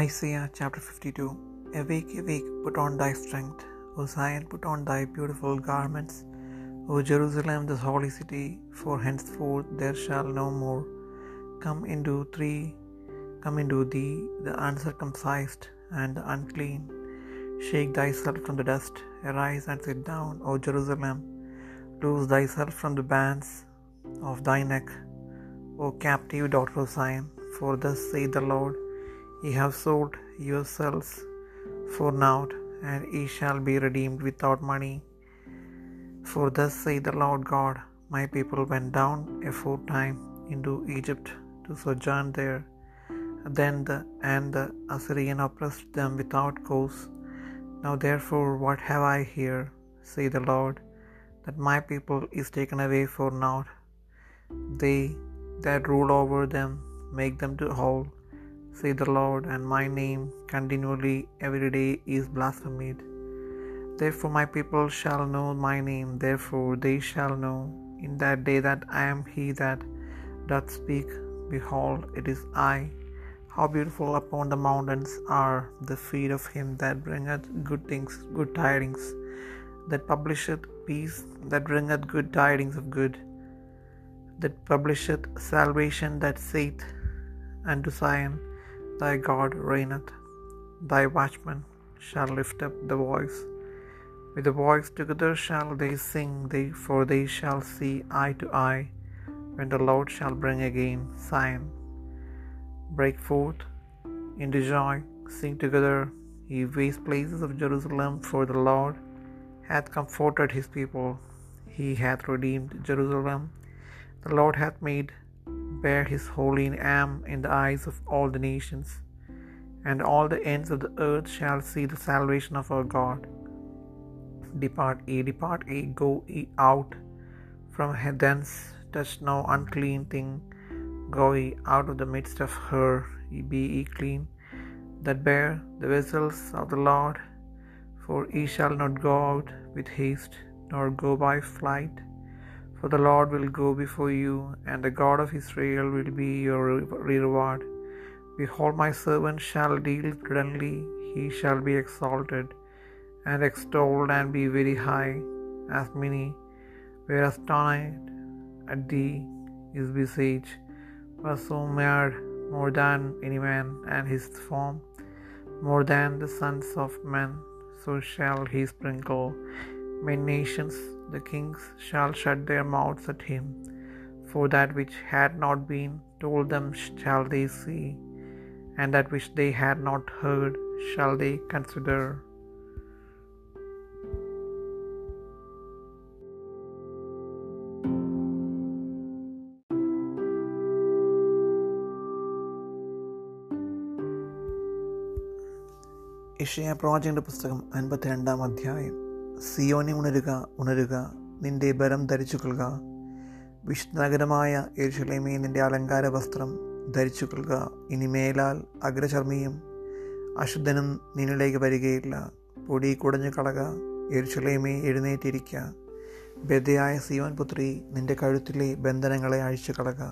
Isaiah chapter 52 Awake, awake, put on thy strength. O Zion, put on thy beautiful garments. O Jerusalem, the holy city, for henceforth there shall no more come into thee, come into thee the uncircumcised and the unclean. Shake thyself from the dust, arise and sit down, O Jerusalem. Loose thyself from the bands of thy neck, O captive daughter of Zion. For thus saith the Lord, Ye have sold yourselves for naught, and ye shall be redeemed without money. For thus saith the Lord God, My people went down aforetime into Egypt to sojourn there. Then the and the Assyrian oppressed them without cause. Now therefore what have I here, say the Lord, that my people is taken away for naught. They that rule over them make them to howl, say the Lord, and my name continually every day is blasphemed. Therefore my people shall know my name, therefore they shall know in that day that I am he that doth speak. Behold, it is I. How beautiful upon the mountains are the feet of him that bringeth good things, good tidings, that publisheth peace, that bringeth good tidings of good, that publisheth salvation, that saith unto Zion, Thy God reigneth. Thy watchmen shall lift up the voice. With the voice together shall they sing, they, for they shall see eye to eye, when the Lord shall bring again Zion. Break forth into joy, sing together, ye waste places of Jerusalem, for the Lord hath comforted his people, he hath redeemed Jerusalem. The Lord hath made bare his holy arm in the eyes of all the nations, and all the ends of the earth shall see the salvation of our God. Depart ye, depart ye, go ye out from thence, touch no unclean thing, go ye out of the midst of her, be ye clean, that bear the vessels of the Lord, for ye shall not go out with haste, nor go by flight. For the Lord will go before you, and the God of Israel will be your reward. Behold, my servant shall deal prudently, he shall be exalted and extolled and be very high, as many were astonished at thee, his visage was so mad more than any man, and his form more than the sons of men. So shall he sprinkle many nations, the kings shall shut their mouths at him. For that which had not been told them shall they see, and that which they had not heard shall they consider. യഷയ പ്രവാചകന്റെ പുസ്തകം അൻപത്തിരണ്ടാം അധ്യായം സിയോനി ഉണരുക ഉണരുക നിന്റെ ബലം ധരിച്ചു കൊള്ളുക വിഷ്ണുനഗരമായ നഗരമായ എരുഷലേമേ നിന്റെ അലങ്കാര വസ്ത്രം ധരിച്ചു കൊള്ളുക ഇനി മേലാൽ അഗ്രചർമ്മിയും അശുദ്ധനും നിന്നിലേക്ക് വരികയില്ല. പൊടി കുടഞ്ഞു കളക എരുഷലേമേ എഴുന്നേറ്റിരിക്കുക ബദ്ധയായ സിയോൻ പുത്രി നിന്റെ കഴുത്തിലെ ബന്ധനങ്ങളെ അഴിച്ചു കളക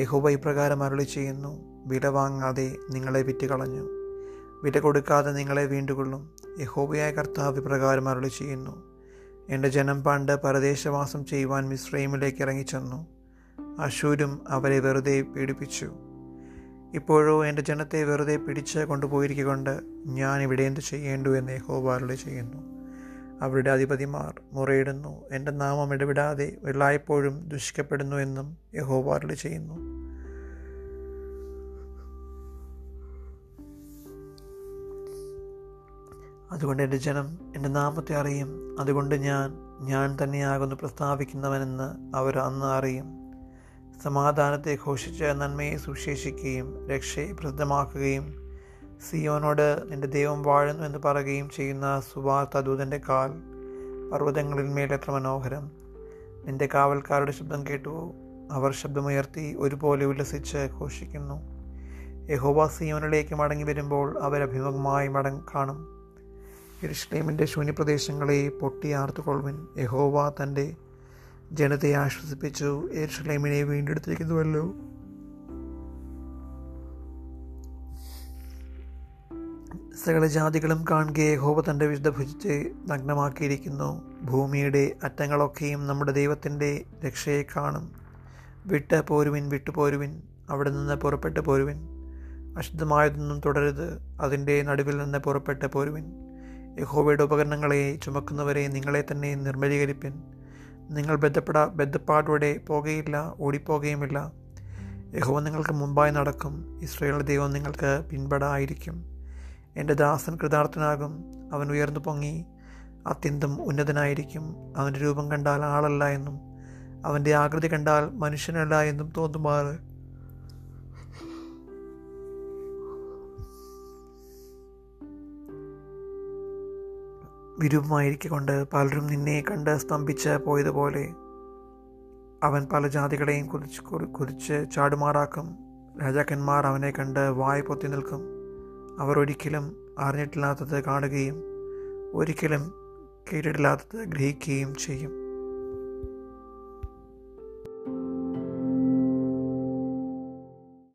യഹോബ ഇപ്രകാരം അരുളി ചെയ്യുന്നു വില വാങ്ങാതെ നിങ്ങളെ വിറ്റുകളഞ്ഞു. വില കൊടുക്കാതെ നിങ്ങളെ വീണ്ടുകൊള്ളും. യഹോബയായ കർത്താവ് പ്രകാരം അരുളി ചെയ്യുന്നു എന്റെ ജനം പണ്ട് പരദേശവാസം ചെയ്യുവാൻ മിശ്രൈമിലേക്ക് ഇറങ്ങിച്ചെന്നു. അശൂരും അവരെ വെറുതെ പീഡിപ്പിച്ചു. ഇപ്പോഴോ എന്റെ ജനത്തെ വെറുതെ പിടിച്ച് കൊണ്ടുപോയിരിക്കൊണ്ട് ഞാൻ ഇവിടെ എന്ത് ചെയ്യേണ്ടു എന്ന് യഹോബ അരുളി ചെയ്യുന്നു അവരുടെ അധിപതിമാർ മുറയിടുന്നു. എന്റെ നാമം ഇടപെടാതെ എല്ലായ്പ്പോഴും ദുഷിക്കപ്പെടുന്നു എന്നും യഹോബ അരുളി ചെയ്യുന്നു അതുകൊണ്ട് എന്റെ ജനം എന്റെ നാമത്തെ അറിയും. അതുകൊണ്ട് ഞാൻ ഞാൻ തന്നെയാകുന്നു പ്രസ്താവിക്കുന്നവനെന്ന് അവർ അന്ന് അറിയും. സമാധാനത്തെ ഘോഷിച്ച് നന്മയെ സുശേഷിക്കുകയും രക്ഷയെ പ്രസിദ്ധമാക്കുകയും സിയോനോട് നിന്റെ ദൈവം വാഴുന്നു എന്ന് പറയുകയും ചെയ്യുന്ന സുവാർത്ത ദൂതന്റെ കാൽ പർവതങ്ങളിന്മേൽ എത്ര മനോഹരം. നിന്റെ കാവൽക്കാരുടെ ശബ്ദം കേട്ടുവോ അവർ ശബ്ദമുയർത്തി ഒരുപോലെ ഉല്ലസിച്ച് ഘോഷിക്കുന്നു. യഹോവ സിയോനിലേക്ക് മടങ്ങി വരുമ്പോൾ അവരഭിമുഖമായി മടങ്ങി കാണും. യെരുഷലേമിന്റെ ശൂന്യപ്രദേശങ്ങളെ പൊട്ടിയാർത്തുകൊള്ളുവിൻ യഹോവ തന്റെ ജനതയെ ആശ്വസിപ്പിച്ചു. യെരുഷലേമിനെ വീണ്ടെടുത്തിരിക്കുന്നുവല്ലോ. സകല ജാതികളും കാണുകയെ യഹോവ തന്റെ വിശുദ്ധ ഭുജിച്ച് നഗ്നമാക്കിയിരിക്കുന്നു. ഭൂമിയുടെ അറ്റങ്ങളൊക്കെയും നമ്മുടെ ദൈവത്തിന്റെ രക്ഷയെ കാണും. വിട്ട് പോരുവിൻ വിട്ടുപോരുവിൻ അവിടെ നിന്ന് പുറപ്പെട്ട് പോരുവിൻ. അശുദ്ധമായതൊന്നും തുടരുത് അതിന്റെ നടുവിൽ നിന്ന് പുറപ്പെട്ട് പോരുവിൻ. യഹോവയുടെ ഉപകരണങ്ങളെ ചുമക്കുന്നവരെ നിങ്ങളെ തന്നെ നിർമ്മലീകരിപ്പിൻ. നിങ്ങൾ ബന്ധപ്പെടാ ബന്ധപ്പാടോടെ പോകുകയില്ല ഓടിപ്പോകുകയുമില്ല യഹോവ നിങ്ങൾക്ക് മുമ്പായി നടക്കും. ഇസ്രയേലിന്റെ ദൈവം നിങ്ങൾക്ക് പിൻപടായിരിക്കും. എന്റെ ദാസൻ കൃതാർത്ഥനാകും. അവൻ ഉയർന്നു പൊങ്ങി. അത്യന്തം ഉന്നതനായിരിക്കും. അവന്റെ രൂപം കണ്ടാൽ ആളല്ല എന്നും അവന്റെ ആകൃതി കണ്ടാൽ മനുഷ്യനല്ല എന്നും തോന്നുമാറ്. വിരൂപമായിരിക്കൊണ്ട് പലരും നിന്നെ കണ്ട് സ്തംഭിച്ച് പോയതുപോലെ അവൻ പല ജാതികളെയും കുതിച്ച് കുതിച്ച് ചാടുമാറാക്കും. രാജാക്കന്മാർ അവനെ കണ്ട് വായ് പൊത്തി നിൽക്കും. അവർ ഒരിക്കലും അറിഞ്ഞിട്ടില്ലാത്തത് കാണുകയും ഒരിക്കലും കേട്ടിട്ടില്ലാത്തത് ഗ്രഹിക്കുകയും ചെയ്യും.